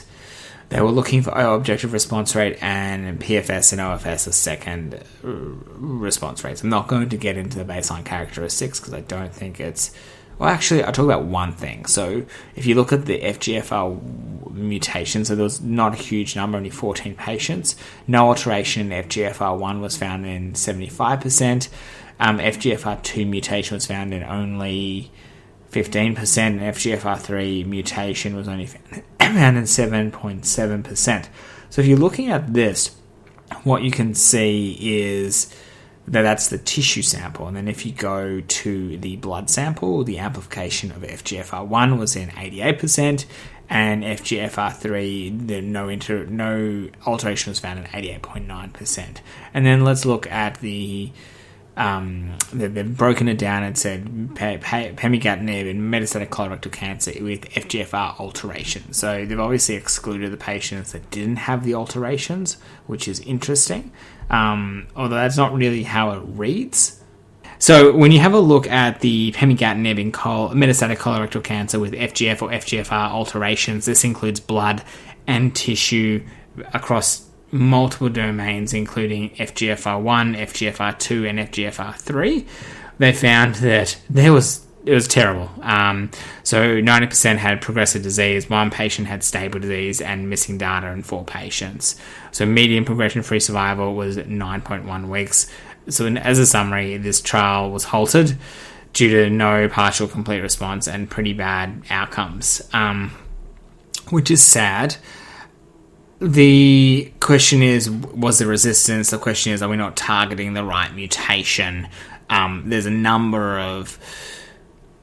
they were looking for objective response rate and PFS and OFS as second uh, response rates. I'm not going to get into the baseline characteristics because I don't think it's well, actually, I'll talk about one thing. So, if you look at the FGFR mutation, so there was not a huge number, only 14 patients. No alteration in FGFR1 was found in 75%. Um, FGFR2 mutation was found in only 15%, and FGFR3 mutation was only found in 7.7%. So, if you're looking at this, what you can see is that that's the tissue sample. And then if you go to the blood sample, the amplification of FGFR1 was in 88%, and FGFR3, the no inter, no alteration was found in 88.9%. And then let's look at the um, they've, broken it down and said pemigatinib in metastatic colorectal cancer with FGFR alteration. So they've obviously excluded the patients that didn't have the alterations, which is interesting. Um, although that's not really how it reads. So when you have a look at the pemigatinib in col- metastatic colorectal cancer with FGF or FGFR alterations, this includes blood and tissue across multiple domains, including FGFR1, FGFR2, and FGFR3, they found that there was it was terrible. Um, so 90% had progressive disease, one patient had stable disease, and missing data in four patients. So median progression-free survival was 9.1 weeks. So as a summary, this trial was halted due to no partial complete response and pretty bad outcomes, um, which is sad the question is was there resistance the question is are we not targeting the right mutation um, there's a number of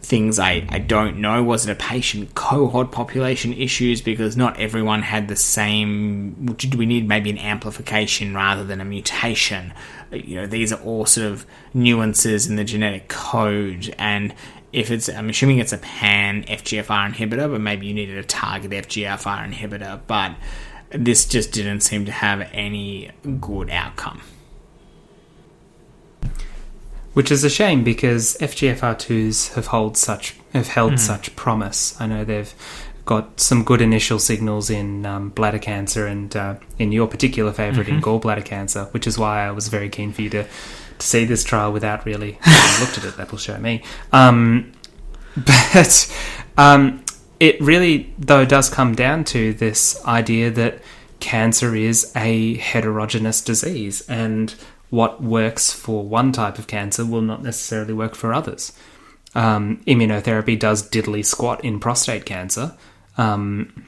things I, I don't know was it a patient cohort population issues because not everyone had the same do we need maybe an amplification rather than a mutation you know these are all sort of nuances in the genetic code and if it's I'm assuming it's a pan FGFR inhibitor but maybe you needed a target FGFR inhibitor but this just didn't seem to have any good outcome. Which is a shame because FGFR2s have held such have held mm. such promise. I know they've got some good initial signals in um, bladder cancer and uh, in your particular favorite mm-hmm. in gallbladder cancer, which is why I was very keen for you to, to see this trial without really having looked at it. That will show me. Um, but um, it really, though, does come down to this idea that cancer is a heterogeneous disease, and what works for one type of cancer will not necessarily work for others. Um, immunotherapy does diddly squat in prostate cancer, um,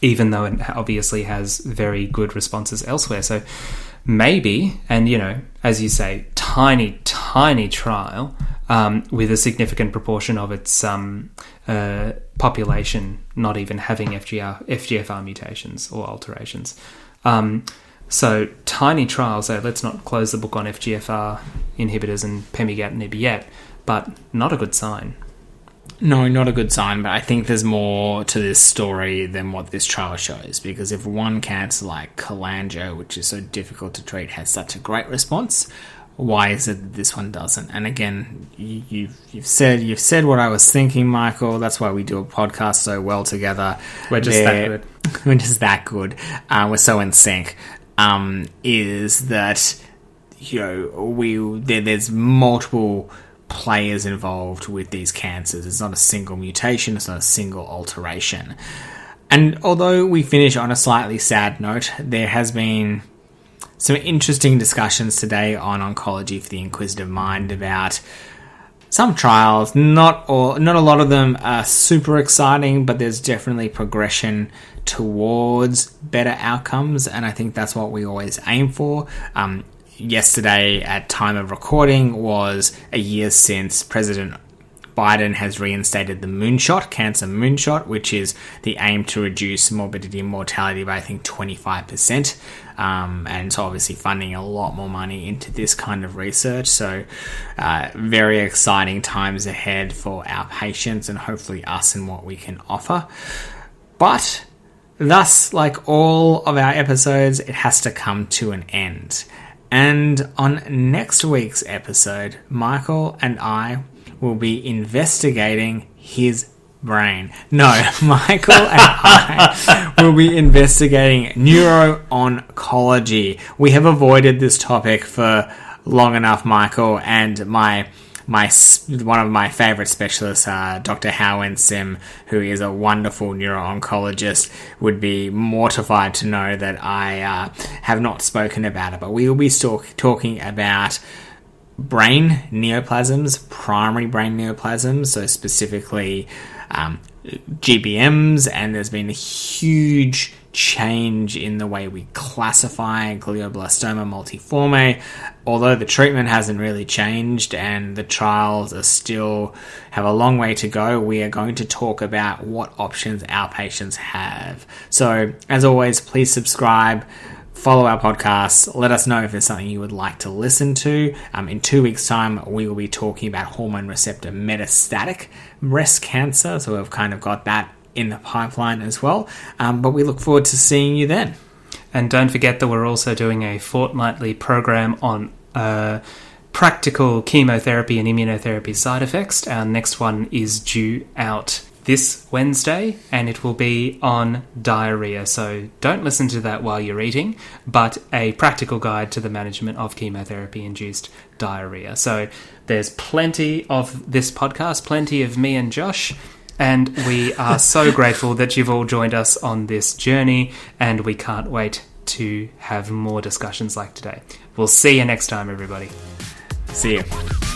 even though it obviously has very good responses elsewhere. So maybe, and you know, as you say, tiny, tiny trial um, with a significant proportion of its um, uh, population not even having FGR, FGFR mutations or alterations. So tiny trials. So let's not close the book on FGFR inhibitors and pemigatinib yet, but not a good sign. No, not a good sign, but I think there's more to this story than what this trial shows. Because if one cancer like cholangio, which is so difficult to treat, has such a great response, why is it that this one doesn't? And again, you, you've you've said you've said what I was thinking, Michael. That's why we do a podcast so well together. We're just that good. We're just that good. Uh, we're so in sync. Um, is that you know we there, there's multiple players involved with these cancers. It's not a single mutation, it's not a single alteration. And although we finish on a slightly sad note, there has been some interesting discussions today on oncology for the inquisitive mind about some trials. Not all, not a lot of them are super exciting, but there's definitely progression towards better outcomes, and I think that's what we always aim for. Um, yesterday at time of recording was a year since President Biden has reinstated the moonshot, cancer moonshot, which is the aim to reduce morbidity and mortality by I think 25%. Um, and so obviously funding a lot more money into this kind of research. So uh, very exciting times ahead for our patients and hopefully us and what we can offer. But thus, like all of our episodes, it has to come to an end. And on next week's episode, Michael and I will be investigating his brain. No, Michael and I will be investigating neuro-oncology. We have avoided this topic for long enough, Michael, and my my one of my favorite specialists, uh, Dr. Howard Sim, who is a wonderful neuro-oncologist, would be mortified to know that I uh, have not spoken about it. But we will be talk- talking about brain neoplasms, primary brain neoplasms, so specifically um, GBMs, and there's been a huge change in the way we classify glioblastoma multiforme. Although the treatment hasn't really changed and the trials are still have a long way to go, we are going to talk about what options our patients have. So, as always, please subscribe follow our podcast. Let us know if there's something you would like to listen to. Um, in two weeks' time, we will be talking about hormone receptor metastatic breast cancer. So we've kind of got that in the pipeline as well. Um, but we look forward to seeing you then. And don't forget that we're also doing a fortnightly program on. Uh, practical chemotherapy and immunotherapy side effects. Our next one is due out this Wednesday, and it will be on diarrhea. So don't listen to that while you're eating, but a practical guide to the management of chemotherapy induced diarrhea. So there's plenty of this podcast, plenty of me and Josh. And we are so grateful that you've all joined us on this journey, and we can't wait to have more discussions like today. We'll see you next time, everybody. See you.